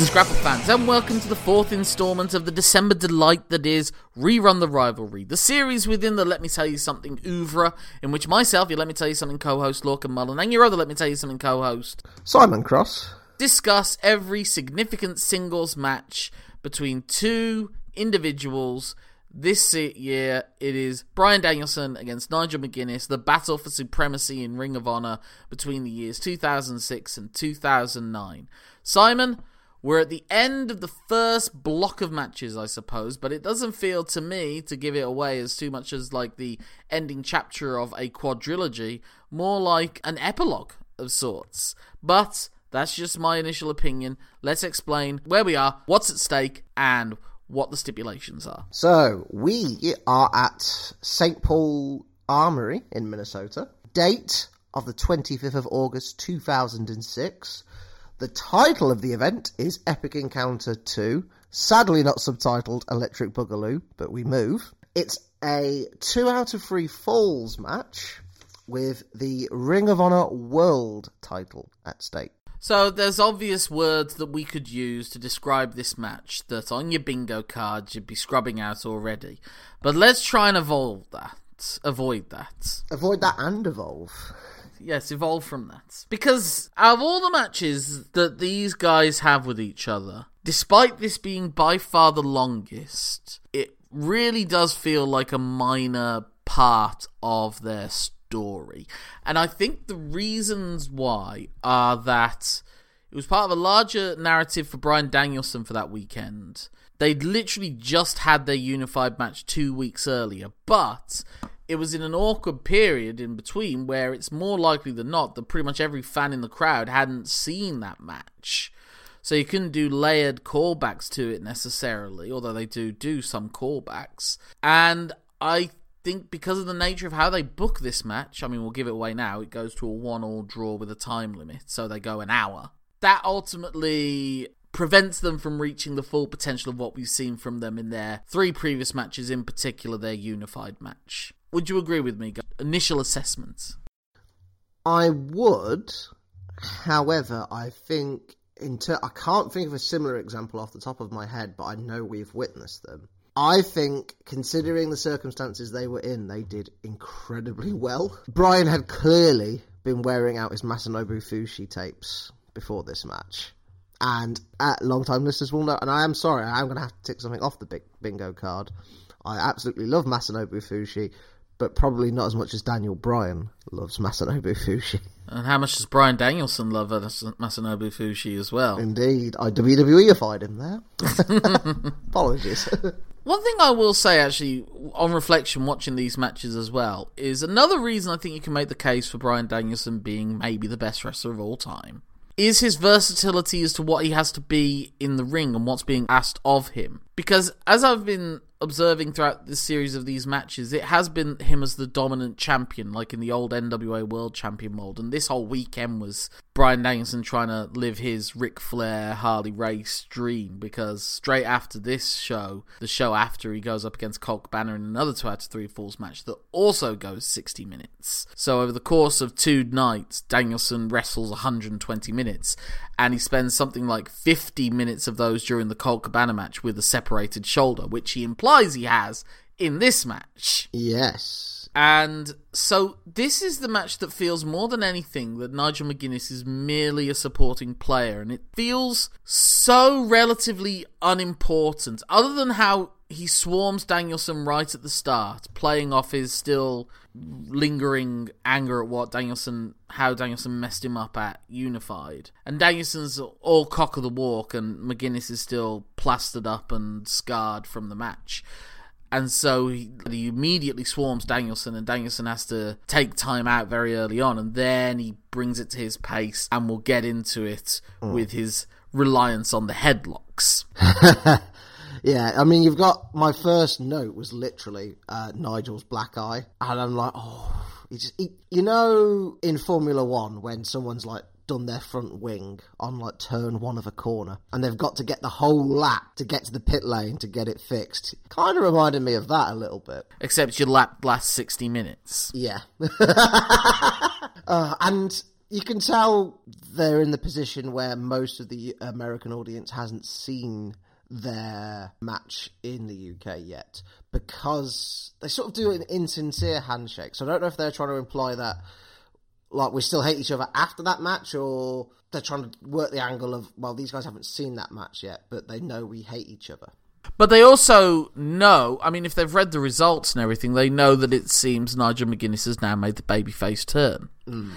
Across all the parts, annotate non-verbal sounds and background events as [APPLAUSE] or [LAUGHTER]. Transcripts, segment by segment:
Greetings, Grapple fans, and welcome to the fourth installment of the December delight that is Rerun the Rivalry, the series within the Let Me Tell You Something oeuvre, in which myself, your Let Me Tell You Something co host Lorcan Mullan, and your other Let Me Tell You Something co host Simon Cross discuss every significant singles match between two individuals. This year, it is Bryan Danielson against Nigel McGuinness, the battle for supremacy in Ring of Honor between the years 2006 and 2009. Simon, we're at the end of the first block of matches, I suppose, but it doesn't feel to me to give it away as too much as like the ending chapter of a quadrilogy, more like an epilogue of sorts. But that's just my initial opinion. Let's explain where we are, what's at stake, and what the stipulations are. So, we are at St. Paul Armory in Minnesota. Date of the 25th of August 2006. The title of the event is Epic Encounter 2. Sadly, not subtitled Electric Boogaloo, but we move. It's a two out of three falls match with the Ring of Honor World title at stake. So there's obvious words that we could use to describe this match that on your bingo cards you'd be scrubbing out already. But let's try and evolve that. Avoid that. Avoid that and evolve. Yes, evolve from that. Because out of all the matches that these guys have with each other, despite this being by far the longest, it really does feel like a minor part of their story. And I think the reasons why are that it was part of a larger narrative for Bryan Danielson for that weekend. They'd literally just had their unified match two weeks earlier, but it was in an awkward period in between where it's more likely than not that pretty much every fan in the crowd hadn't seen that match. So you couldn't do layered callbacks to it necessarily, although they do do some callbacks. And I think because of the nature of how they book this match, I mean, we'll give it away now, it goes to a one all draw with a time limit, so they go an hour. That ultimately prevents them from reaching the full potential of what we've seen from them in their three previous matches, in particular their unified match. Would you agree with me? Initial assessments. I would. However, I think in ter- I can't think of a similar example off the top of my head, but I know we've witnessed them. I think, considering the circumstances they were in, they did incredibly well. Bryan had clearly been wearing out his Masanobu Fuchi tapes before this match. And uh, long-time listeners will know, and I am sorry, I am going to have to tick something off the big bingo card. I absolutely love Masanobu Fuchi, but probably not as much as Daniel Bryan loves Masanobu Fuchi. And how much does Bryan Danielson love Masanobu Fuchi as well? Indeed, I WWEified him there. [LAUGHS] [LAUGHS] Apologies. [LAUGHS] One thing I will say, actually, on reflection, watching these matches as well, is another reason I think you can make the case for Bryan Danielson being maybe the best wrestler of all time is his versatility as to what he has to be in the ring and what's being asked of him. Because as I've been observing throughout this series of these matches, it has been him as the dominant champion, like in the old NWA World Champion mold. And this whole weekend was Bryan Danielson trying to live his Ric Flair Harley Race dream. Because straight after this show, the show after, he goes up against Colt Cabana in another 2 out of 3 Falls match that also goes 60 minutes. So over the course of two nights, Danielson wrestles 120 minutes. And he spends something like 50 minutes of those during the Colt Cabana match with a separated shoulder, which he implies he has in this match. Yes. And so this is the match that feels more than anything that Nigel McGuinness is merely a supporting player, and it feels so relatively unimportant, other than how he swarms Danielson right at the start, playing off his still lingering anger at what Danielson, how Danielson messed him up at Unified. And Danielson's all cock of the walk, and McGuinness is still plastered up and scarred from the match. And so he, he, immediately swarms Danielson, and Danielson has to take time out very early on, and then he brings it to his pace, and we'll get into it mm. with his reliance on the headlocks. [LAUGHS] Yeah, I mean, you've got my first note was literally uh, Nigel's black eye, and I'm like, oh, just, you know, in Formula One when someone's like done their front wing on like turn one of a corner, and they've got to get the whole lap to get to the pit lane to get it fixed. Kind of reminded me of that a little bit. Except your lap lasts sixty minutes. Yeah, [LAUGHS] uh, and you can tell they're in the position where most of the American audience hasn't seen their match in the UK yet because they sort of do an insincere handshake. So I don't know if they're trying to imply that like we still hate each other after that match or they're trying to work the angle of well these guys haven't seen that match yet but they know we hate each other. But they also know, I mean, if they've read the results and everything, they know that it seems Nigel McGuinness has now made the babyface turn. Mm.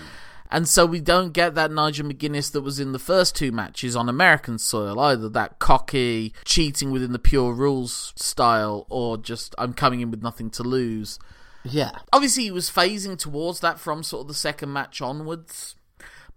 And so we don't get that Nigel McGuinness that was in the first two matches on American soil either. That cocky, cheating within the pure rules style, or just I'm coming in with nothing to lose. Yeah. Obviously, he was phasing towards that from sort of the second match onwards.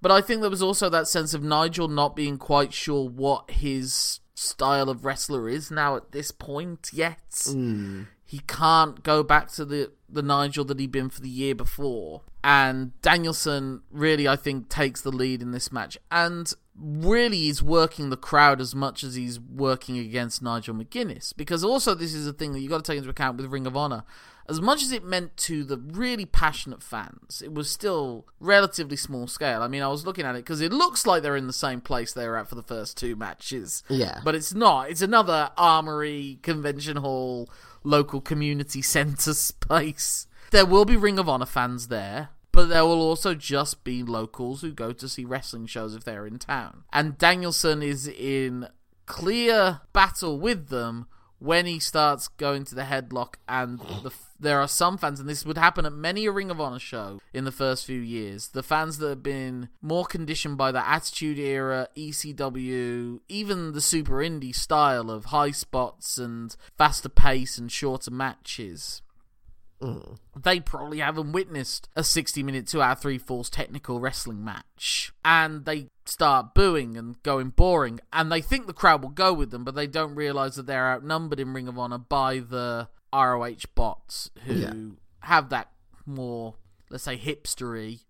But I think there was also that sense of Nigel not being quite sure what his style of wrestler is now at this point yet. Mm. He can't go back to the, the Nigel that he'd been for the year before. And Danielson really, I think, takes the lead in this match. And really is working the crowd as much as he's working against Nigel McGuinness. Because also, this is a thing that you've got to take into account with Ring of Honor. As much as it meant to the really passionate fans, it was still relatively small scale. I mean, I was looking at it because it looks like they're in the same place they were at for the first two matches. Yeah. But it's not. It's another armory, convention hall, local community centre [LAUGHS] space. There will be Ring of Honor fans there but there will also just be locals who go to see wrestling shows if they're in town. And Danielson is in clear battle with them when he starts going to the headlock and the, there are some fans and this would happen at many a ring of honor show in the first few years the fans that have been more conditioned by the attitude era ecw even the super indie style of high spots and faster pace and shorter matches Mm. they probably haven't witnessed a 60 minute 2 hour 3 falls technical wrestling match. And they start booing and going boring. And they think the crowd will go with them, but they don't realize that they're outnumbered in Ring of Honor by the ROH bots who Yeah. have that more, let's say, hipstery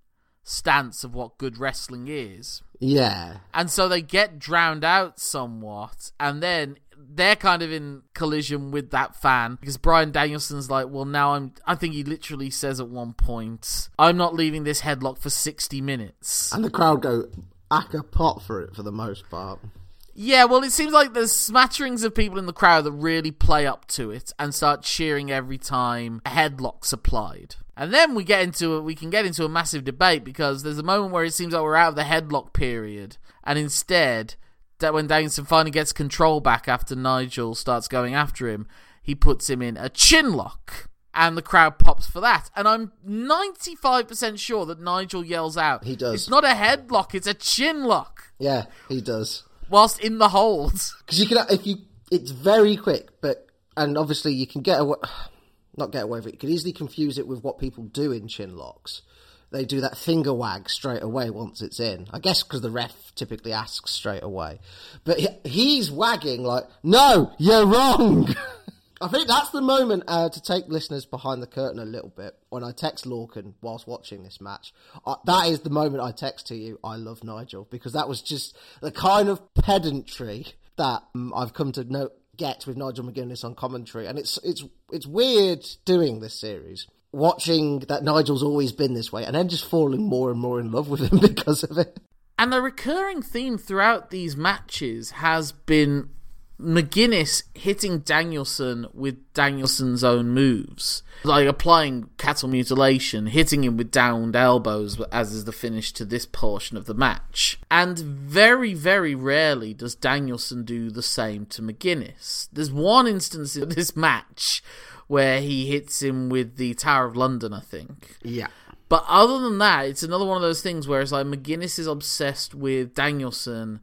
stance of what good wrestling is. Yeah. And so they get drowned out somewhat, and then they're kind of in collision with that fan because Bryan Danielson's like, well, now I'm. I think he literally says at one point, I'm not leaving this headlock for 60 minutes. And the crowd go ack pot for it for the most part. Yeah, well, it seems like there's smatterings of people in the crowd that really play up to it and start cheering every time a headlock's applied. And then we get into it. We can get into a massive debate because there's a moment where it seems like we're out of the headlock period, and instead, when Danielson finally gets control back after Nigel starts going after him, he puts him in a chin lock. And the crowd pops for that. And I'm 95% sure that Nigel yells out, He does. It's not a headlock, it's a chin lock. Yeah, he does. Whilst in the holds. [LAUGHS] Because you can, if you, it's very quick, but and obviously you can get away, [SIGHS] not get away with it. You could easily confuse it with what people do in chin locks. They do that finger wag straight away once it's in. I guess because the ref typically asks straight away, but he, he's wagging like, "No, you're wrong." [LAUGHS] I think that's the moment uh, to take listeners behind the curtain a little bit. When I text Lorcan whilst watching this match, uh, that is the moment I text to you, "I love Nigel," because that was just the kind of pedantry that um, I've come to know get with Nigel McGuinness on commentary, and it's it's it's weird doing this series, watching that Nigel's always been this way, and then just falling more and more in love with him [LAUGHS] because of it. And the recurring theme throughout these matches has been McGuinness hitting Danielson with Danielson's own moves. Like applying cattle mutilation, hitting him with downed elbows, as is the finish to this portion of the match. And very, very rarely does Danielson do the same to McGuinness. There's one instance in this match where he hits him with the Tower of London, I think. Yeah. But other than that, it's another one of those things where it's like McGuinness is obsessed with Danielson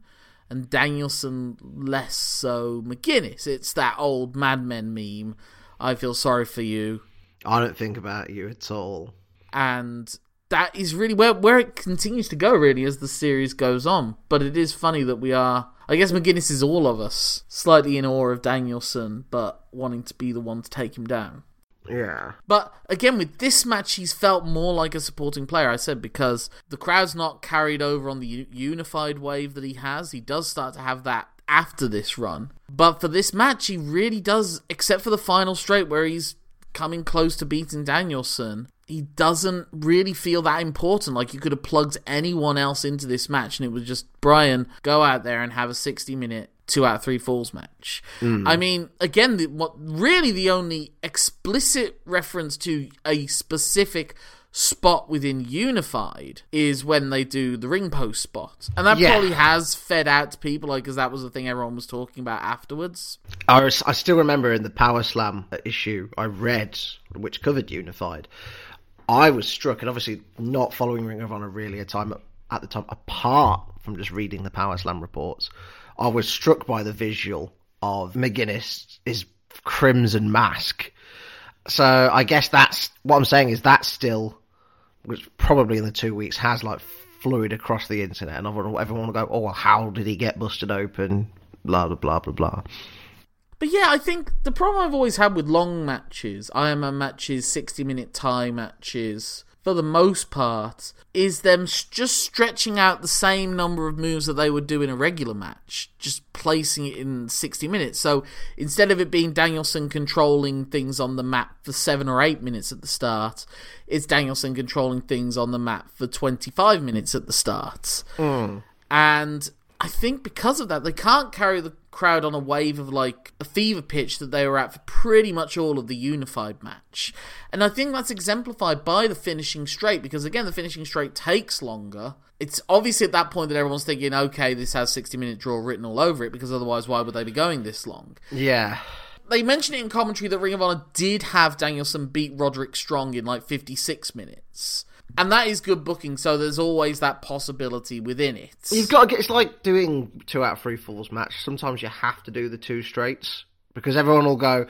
and Danielson less so McGuinness. It's that old Mad Men meme. I feel sorry for you, I don't think about you at all. and that is really where where it continues to go really as the series goes on. But it is funny that we are. I guess McGuinness is all of us slightly in awe of Danielson, but wanting to be the one to take him down. Yeah. But again, with this match, he's felt more like a supporting player. I said because the crowd's not carried over on the unified wave that he has. He does start to have that after this run. But for this match, he really does, except for the final straight where he's coming close to beating Danielson. He doesn't really feel that important. Like you could have plugged anyone else into this match, and it was just Bryan go out there and have a sixty minute two out of three falls match. Mm. I mean, again, the, what really the only explicit reference to a specific spot within Unified is when they do the ring post spot, and that yeah. probably has fed out to people, like because that was the thing everyone was talking about afterwards. I, was, I still remember in the Power Slam issue I read, which covered Unified. I was struck, and obviously not following Ring of Honor really a time at the time, apart from just reading the Power Slam reports, I was struck by the visual of McGuinness, his crimson mask. So I guess that's what I'm saying is that still which probably in the two weeks has like fluid across the internet, and everyone, everyone will go, "Oh, how did he get busted open?" Blah blah blah blah blah. But yeah, I think the problem I've always had with long matches, Ironman matches, sixty-minute tie matches, for the most part, is them just stretching out the same number of moves that they would do in a regular match, just placing it in 60 minutes. So instead of it being Danielson controlling things on the map for seven or eight minutes at the start, it's Danielson controlling things on the map for 25 minutes at the start. Mm. And I think because of that, they can't carry the crowd on a wave of like a fever pitch that they were at for pretty much all of the unified match. And I think that's exemplified by the finishing straight because again the finishing straight takes longer. It's obviously at that point that everyone's thinking, okay, this has 60 minute draw written all over it because otherwise why would they be going this long? Yeah. They mentioned it in commentary that Ring of Honor did have Danielson beat Roderick Strong in like 56 minutes and that is good booking. So there's always that possibility within it. You've got to get. It's like doing two out of three falls match. Sometimes you have to do the two straights because everyone will go.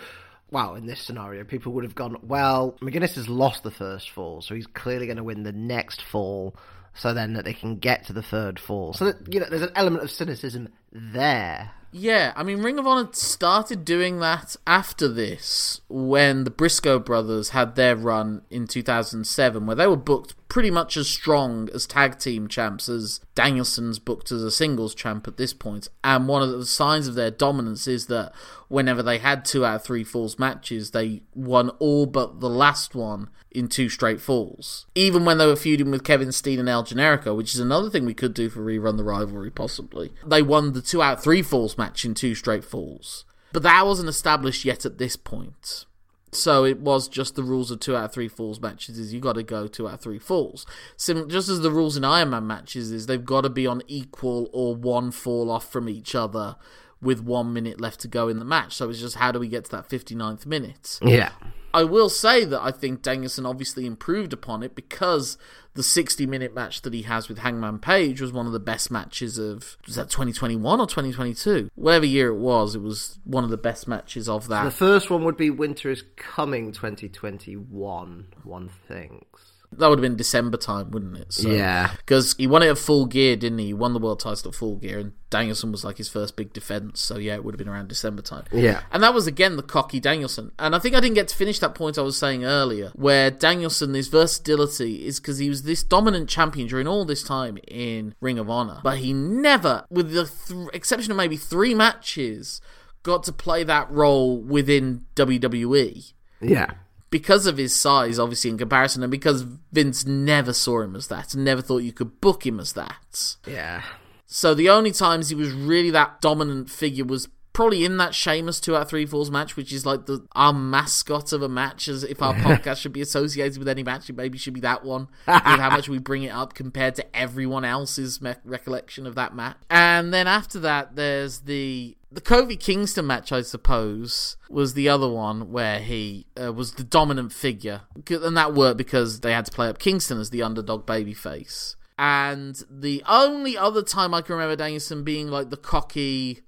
Well, in this scenario, people would have gone. Well, McGuinness has lost the first fall, so he's clearly going to win the next fall. So then that they can get to the third fall. So that you know, there's an element of cynicism there. Yeah, I mean, Ring of Honor started doing that after this when the Briscoe brothers had their run in 2007, where they were booked pretty much as strong as tag team champs as Danielson's booked as a singles champ at this point. And one of the signs of their dominance is that whenever they had two out of three falls matches, they won all but the last one in two straight falls. Even when they were feuding with Kevin Steen and El Generico, which is another thing we could do for Rerun the Rivalry, possibly. They won the two out of three falls match in two straight falls. But that wasn't established yet at this point. So it was just the rules of two out of three falls matches is you got to go two out of three falls. Sim- just as the rules in Ironman matches is they've got to be on equal or one fall off from each other with one minute left to go in the match. So it's just how do we get to that 59th minute? Yeah. I will say that I think Danielson obviously improved upon it because the 60 minute match that he has with Hangman Page was one of the best matches of was that 2021 or 2022 whatever year it was it was one of the best matches of that the first one would be winter is coming 2021 one thinks that would have been December time, wouldn't it? So, yeah. Because he won it at full gear, didn't he? He won the world title at full gear, and Danielson was like his first big defense. So yeah, it would have been around December time. Yeah. And that was again the cocky Danielson. And I think I didn't get to finish that point I was saying earlier, where Danielson, his versatility is because he was this dominant champion during all this time in Ring of Honor, but he never, with the th- exception of maybe three matches, got to play that role within WWE. Yeah because of his size, obviously, in comparison, and because Vince never saw him as that and never thought you could book him as that. Yeah. So the only times he was really that dominant figure was probably in that Sheamus two out three falls match, which is like the our mascot of a match. As if our [LAUGHS] podcast should be associated with any match, it maybe should be that one. with how much we bring it up compared to everyone else's me- recollection of that match. And then after that, there's the the Kofi Kingston match, I suppose, was the other one where he uh, was the dominant figure, and that worked because they had to play up Kingston as the underdog babyface. And the only other time I can remember Danielson being like the cocky,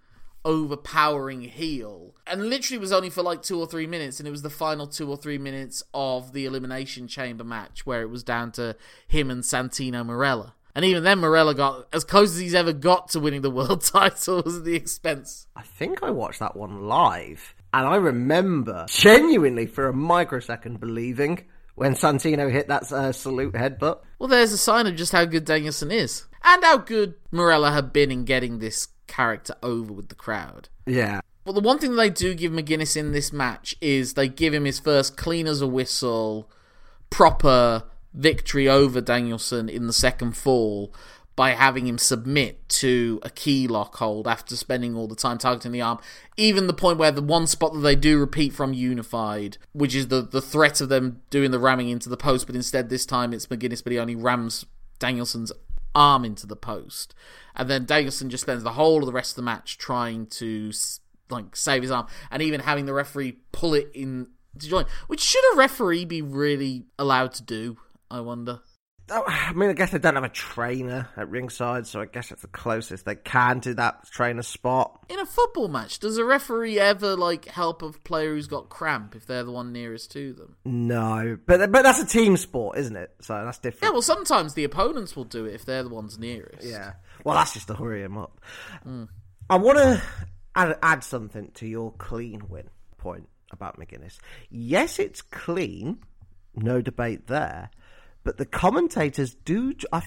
overpowering heel, and literally was only for like two or three minutes, and it was the final two or three minutes of the Elimination Chamber match where it was down to him and Santino Marella. And even then, Marella got as close as he's ever got to winning the world [LAUGHS] title at the expense. I think I watched that one live, and I remember genuinely for a microsecond believing when Santino hit that uh, salute headbutt. Well, there's a sign of just how good Danielson is, and how good Marella had been in getting this character over with the crowd. Yeah. Well, the one thing they do give McGuinness in this match is they give him his first clean as a whistle proper victory over Danielson in the second fall by having him submit to a key lock hold after spending all the time targeting the arm. Even the point where the one spot that they do repeat from Unified, which is the, the threat of them doing the ramming into the post, but instead this time it's McGuinness, but he only rams Danielson's arm into the post. And then Danielson just spends the whole of the rest of the match trying to like save his arm and even having the referee pull it in to join. Which should a referee be really allowed to do? I wonder. Oh, I mean, I guess they don't have a trainer at ringside, so I guess it's the closest they can to that trainer spot. In a football match, does a referee ever like help a player who's got cramp if they're the one nearest to them? No, but but that's a team sport, isn't it? So that's different. Yeah, well, sometimes the opponents will do it if they're the ones nearest. Yeah, well, that's just to hurry him up. Mm. I want to add, add something to your clean win point about McGuinness. Yes, it's clean, no debate there but the commentators do. I,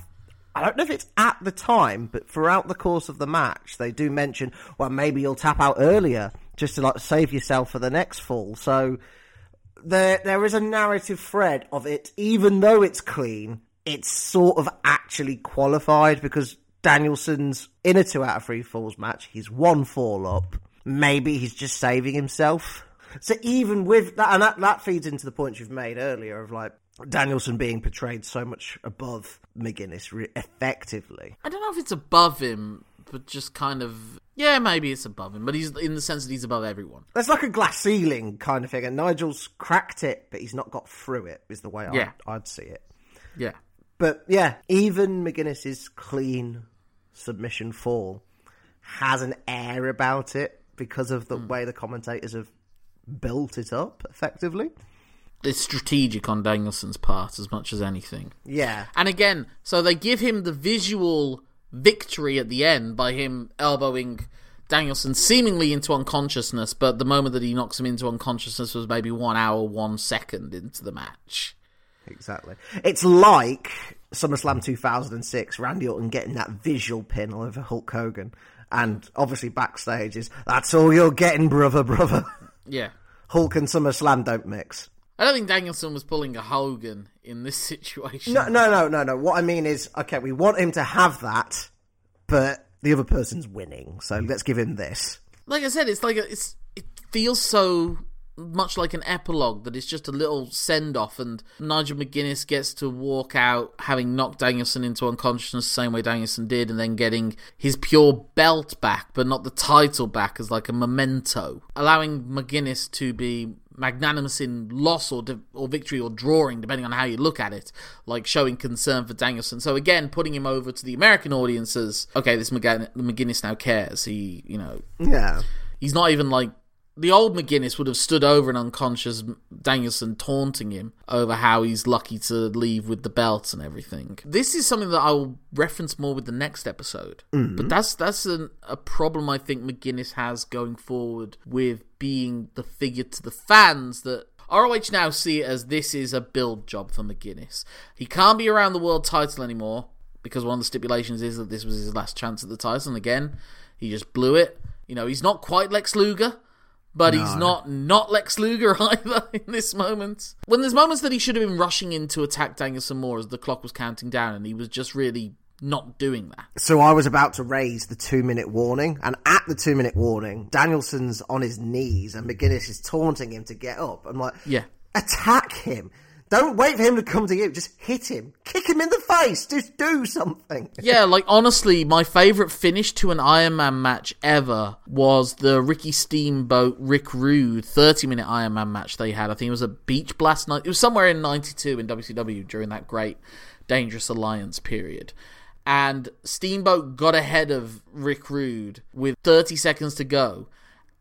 I don't know if it's at the time, but throughout the course of the match, they do mention, well, maybe you'll tap out earlier just to like save yourself for the next fall. So there, there is a narrative thread of it, even though it's clean, it's sort of actually qualified because Danielson's in a two out of three falls match. He's one fall up. Maybe he's just saving himself. So even with that, and that, that feeds into the point you've made earlier of like Danielson being portrayed so much above McGuinness re- effectively. I don't know if it's above him, but just kind of yeah, maybe it's above him, but he's in the sense that he's above everyone. There's like a glass ceiling kind of thing, and Nigel's cracked it, but he's not got through it. Is the way yeah. I'd, I'd see it. Yeah, but yeah, even McGuinness's clean submission fall has an air about it because of the mm. way the commentators have built it up effectively it's strategic on Danielson's part as much as anything. Yeah. And again, so they give him the visual victory at the end by him elbowing Danielson seemingly into unconsciousness, but the moment that he knocks him into unconsciousness was maybe one hour, one second into the match. Exactly. It's like SummerSlam 2006, Randy Orton getting that visual pin over Hulk Hogan. And obviously backstage is, that's all you're getting, brother, brother. Yeah. Hulk and SummerSlam don't mix. I don't think Danielson was pulling a Hogan in this [LAUGHS] situation. No, no, no, no, no. What I mean is, okay, we want him to have that, but the other person's winning, so let's give him this. Like I said, it's like a, it's it feels so much like an epilogue that it's just a little send off, and Nigel McGuinness gets to walk out having knocked Danielson into unconsciousness the same way Danielson did, and then getting his pure belt back, but not the title back as like a memento, allowing McGuinness to be magnanimous in loss or or victory or drawing, depending on how you look at it, like showing concern for Danielson. So again, putting him over to the American audiences. Okay, this McGuinness now cares. He, you know, yeah, he's not even like the old McGuinness would have stood over an unconscious Danielson, taunting him over how he's lucky to leave with the belt and everything. This is something that I will reference more with the next episode. Mm-hmm. But that's that's an, a problem I think McGuinness has going forward with being the figure to the fans that ROH now see it as this is a build job for McGuinness. He can't be around the world title anymore because one of the stipulations is that this was his last chance at the title. And again, he just blew it. You know, he's not quite Lex Luger but no. he's not not Lex Luger [LAUGHS] either in this moment. When there's moments that he should have been rushing in to attack Danielson more as the clock was counting down, and he was just really not doing that. So I was about to raise the two minute warning, and at the two minute warning, Danielson's on his knees, and McGuinness is taunting him to get up. I'm like, yeah, attack him. Don't wait for him to come to you. Just hit him. Kick him in the face. Just do something. Yeah, like honestly, my favorite finish to an Iron Man match ever was the Ricky Steamboat Rick Rude 30 minute Iron Man match they had. I think it was a Beach Blast night. It was somewhere in 92 in WCW during that great Dangerous Alliance period. And Steamboat got ahead of Rick Rude with 30 seconds to go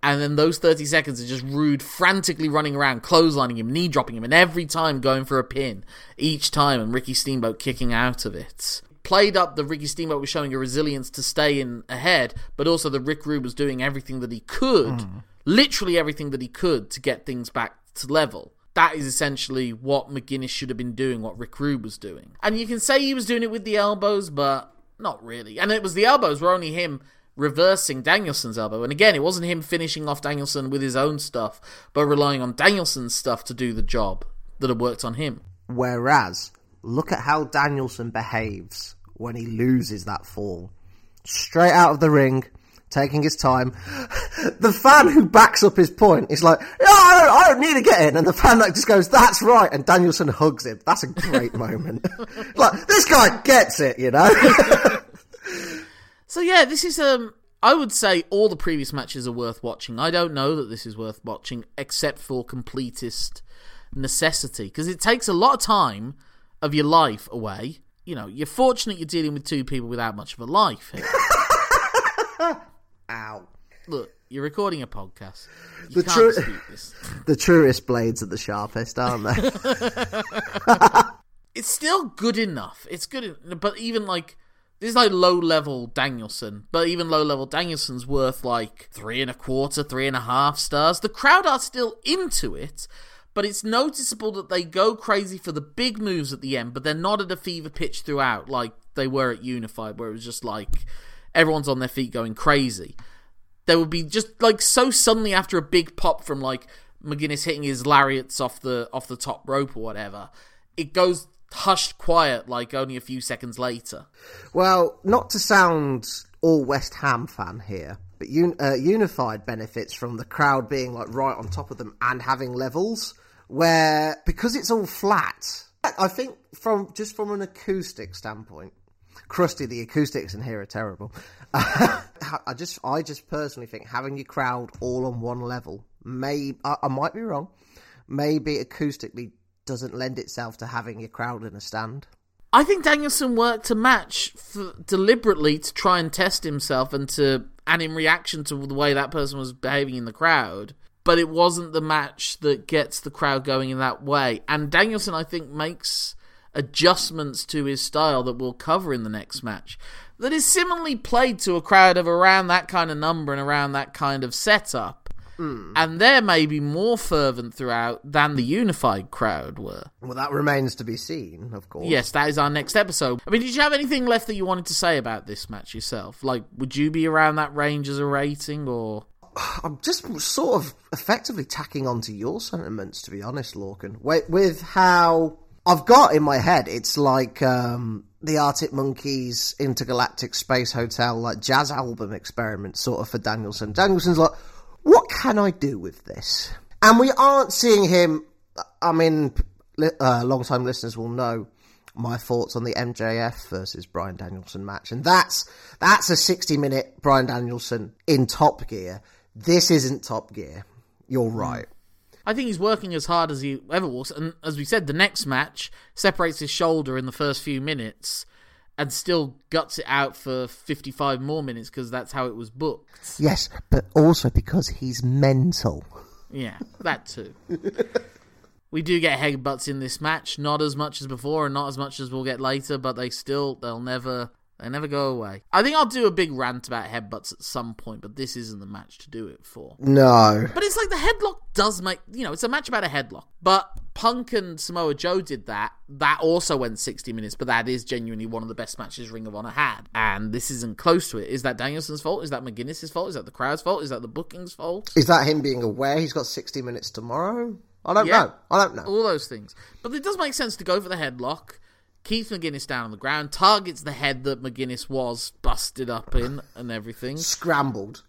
and then those 30 seconds are just Rude frantically running around, clotheslining him, knee dropping him, and every time going for a pin. Each time, and Ricky Steamboat kicking out of it. Played up the Ricky Steamboat was showing a resilience to stay in ahead, but also the Rick Rude was doing everything that he could, mm. literally everything that he could, to get things back to level. That is essentially what McGuinness should have been doing, what Rick Rude was doing. And you can say he was doing it with the elbows, but not really. And it was the elbows were only him reversing Danielson's elbow. And again, it wasn't him finishing off Danielson with his own stuff, but relying on Danielson's stuff to do the job that had worked on him. Whereas, look at how Danielson behaves when he loses that fall. Straight out of the ring, taking his time. [LAUGHS] The fan who backs up his point is like, yeah, I don't, I don't need to get in. And the fan that just goes, that's right. And Danielson hugs him. That's a great [LAUGHS] moment. [LAUGHS] like, this guy gets it, you know? So yeah, this is um I would say all the previous matches are worth watching. I don't know that this is worth watching except for completist necessity because it takes a lot of time of your life away. You know, you're fortunate you're dealing with two people without much of a life. Here. [LAUGHS] Ow. Look, you're recording a podcast. You The tru- [LAUGHS] The truest blades are the sharpest, aren't they? [LAUGHS] It's still good enough. It's good, but even like this is like low level Danielson, but even low level Danielson's worth like three and a quarter, three and a half stars. The crowd are still into it, but it's noticeable that they go crazy for the big moves at the end, but they're not at a fever pitch throughout like they were at Unified, where it was just like everyone's on their feet going crazy. There would be just like so suddenly after a big pop from like McGuinness hitting his lariats off the off the top rope or whatever, it goes hushed quiet like only a few seconds later. Well, not to sound all West Ham fan here, but Un- uh, Unified benefits from the crowd being like right on top of them and having levels where because it's all flat. I think from just from an acoustic standpoint, crusty the acoustics in here are terrible. [LAUGHS] I just, I just personally think having your crowd all on one level may, I, I might be wrong, maybe acoustically doesn't lend itself to having a crowd in a stand. I think Danielson worked a match f- deliberately to try and test himself and to and in reaction to the way that person was behaving in the crowd. But it wasn't the match that gets the crowd going in that way. And Danielson, I think, makes adjustments to his style that we'll cover in the next match that is similarly played to a crowd of around that kind of number and around that kind of setup. And they're maybe more fervent throughout than the unified crowd were. Well, that remains to be seen, of course. Yes, that is our next episode. I mean, did you have anything left that you wanted to say about this match yourself? Like, would you be around that range as a rating, or [SIGHS] I'm just sort of effectively tacking onto your sentiments, to be honest, Lorcan. With, with how I've got in my head, it's like um, the Arctic Monkeys Intergalactic Space Hotel, like jazz album experiment, sort of for Danielson. Danielson's like, what can I do with this? And we aren't seeing him. I mean, uh, long-time listeners will know my thoughts on the MJF versus Bryan Danielson match, and that's that's a sixty-minute Bryan Danielson in Top Gear. This isn't Top Gear. You're right. I think he's working as hard as he ever was. And as we said, the next match separates his shoulder in the first few minutes and still guts it out for 55 more minutes because that's how it was booked. Yes, but also because he's mental. Yeah, that too. [LAUGHS] we do get headbutts in this match, not as much as before and not as much as we'll get later, but they still, they'll never. They never go away. I think I'll do a big rant about headbutts at some point, but this isn't the match to do it for. No. But it's like the headlock does make you know it's a match about a headlock. But Punk and Samoa Joe did that. That also went sixty minutes, but that is genuinely one of the best matches Ring of Honor had. And this isn't close to it. Is that Danielson's fault? Is that McGuinness's fault? Is that the crowd's fault? Is that the booking's fault? Is that him being aware he's got 60 minutes tomorrow? I don't Yeah. know. I don't know. All those things. But it does make sense to go for the headlock. Keith McGuinness down on the ground targets the head that McGuinness was busted up in and everything. Scrambled.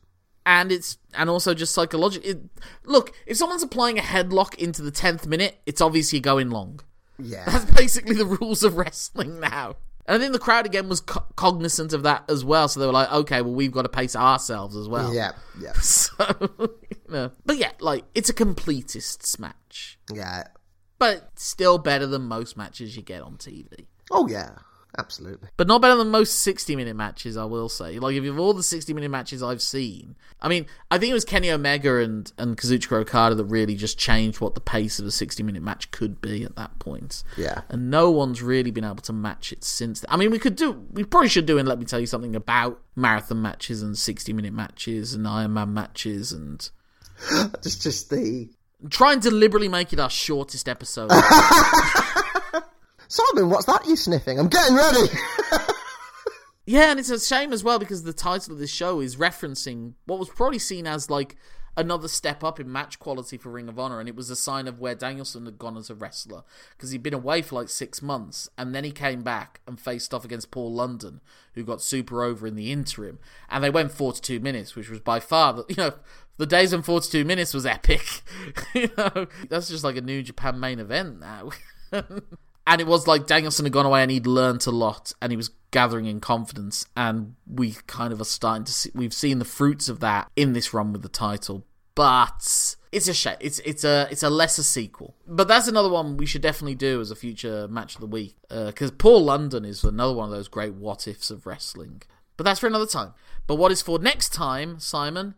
and it's and also just psychological. It, look, if someone's applying a headlock into the tenth minute, it's obviously going long. Yeah. That's basically the [LAUGHS] rules of wrestling now. And I think the crowd again was co- cognizant of that as well, so they were like, "Okay, well, we've got to pace ourselves as well." Yeah. Yeah. [LAUGHS] So, you know. but yeah, like it's a completist match, Yeah. But still better than most matches you get on TV. Oh, yeah. Absolutely. But not better than most 60 minute matches, I will say. Like, if you've all the 60 minute matches I've seen, I mean, I think it was Kenny Omega and, and Kazuchika Okada that really just changed what the pace of a 60 minute match could be at that point. Yeah. And no one's really been able to match it since. Then. I mean, we could do, we probably should do, and let me tell you something about marathon matches and 60 minute matches and Ironman matches and [GASPS] It's just the. Try and deliberately make it our shortest episode. [LAUGHS] Simon, what's that you sniffing? I'm getting ready. [LAUGHS] Yeah, and it's a shame as well because the title of this show is referencing what was probably seen as like another step up in match quality for Ring of Honor, and it was a sign of where Danielson had gone as a wrestler because he'd been away for like six months, and then he came back and faced off against Paul London, who got super over in the interim, and they went 42 minutes, which was by far the, [LAUGHS] you know the days in 42 minutes was epic. [LAUGHS] you know, that's just like a New Japan main event now. [LAUGHS] and it was like Danielson had gone away and he'd learnt a lot and he was gathering in confidence. And we kind of are starting to see we've seen the fruits of that in this run with the title. But it's a shame. It's it's a it's a lesser sequel. But that's another one we should definitely do as a future match of the week because uh, paul london is another one of those great what ifs of wrestling. But that's for another time. But what is for next time simon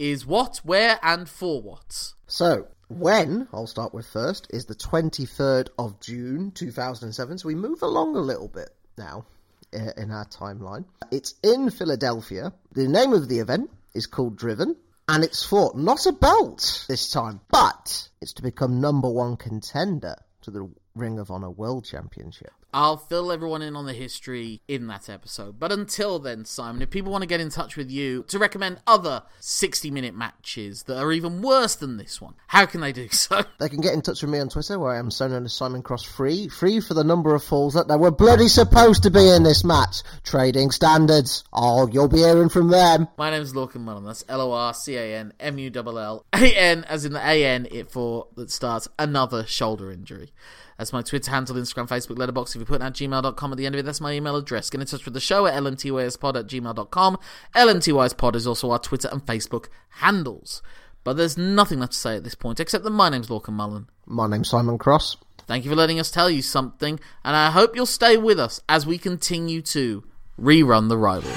is what where and for what so when, I'll start with first, is the 23rd of June 2007. So we move along a little bit now uh, in our timeline. It's in Philadelphia. The name of the event is called Driven. And it's for not a belt this time, but it's to become number one contender to the Ring of Honor World Championship. I'll fill everyone in on the history in that episode. But until then, Simon, if people want to get in touch with you to recommend other 60 minute matches that are even worse than this one, how can they do [LAUGHS] so? They can get in touch with me on Twitter, where I am so known as Simon Cross Free. Free for the number of falls that they were bloody supposed to be in this match. Trading standards. Oh, you'll be hearing from them. My name's Lorcan Mullan. That's L O R C A N M U L L A N, as in the A N, it for that starts another shoulder injury. That's my Twitter handle, Instagram, Facebook, Letterboxd. If you put at gmail.com at the end of it, that's my email address. Get in touch with the show at lmtyspod at gmail.com. lmtyspod is also our Twitter and Facebook handles. But there's nothing left to say at this point, except that my name's Lorcan Mullan. My name's Simon Cross. Thank you for letting us tell you something, and I hope you'll stay with us as we continue to rerun the rivalry.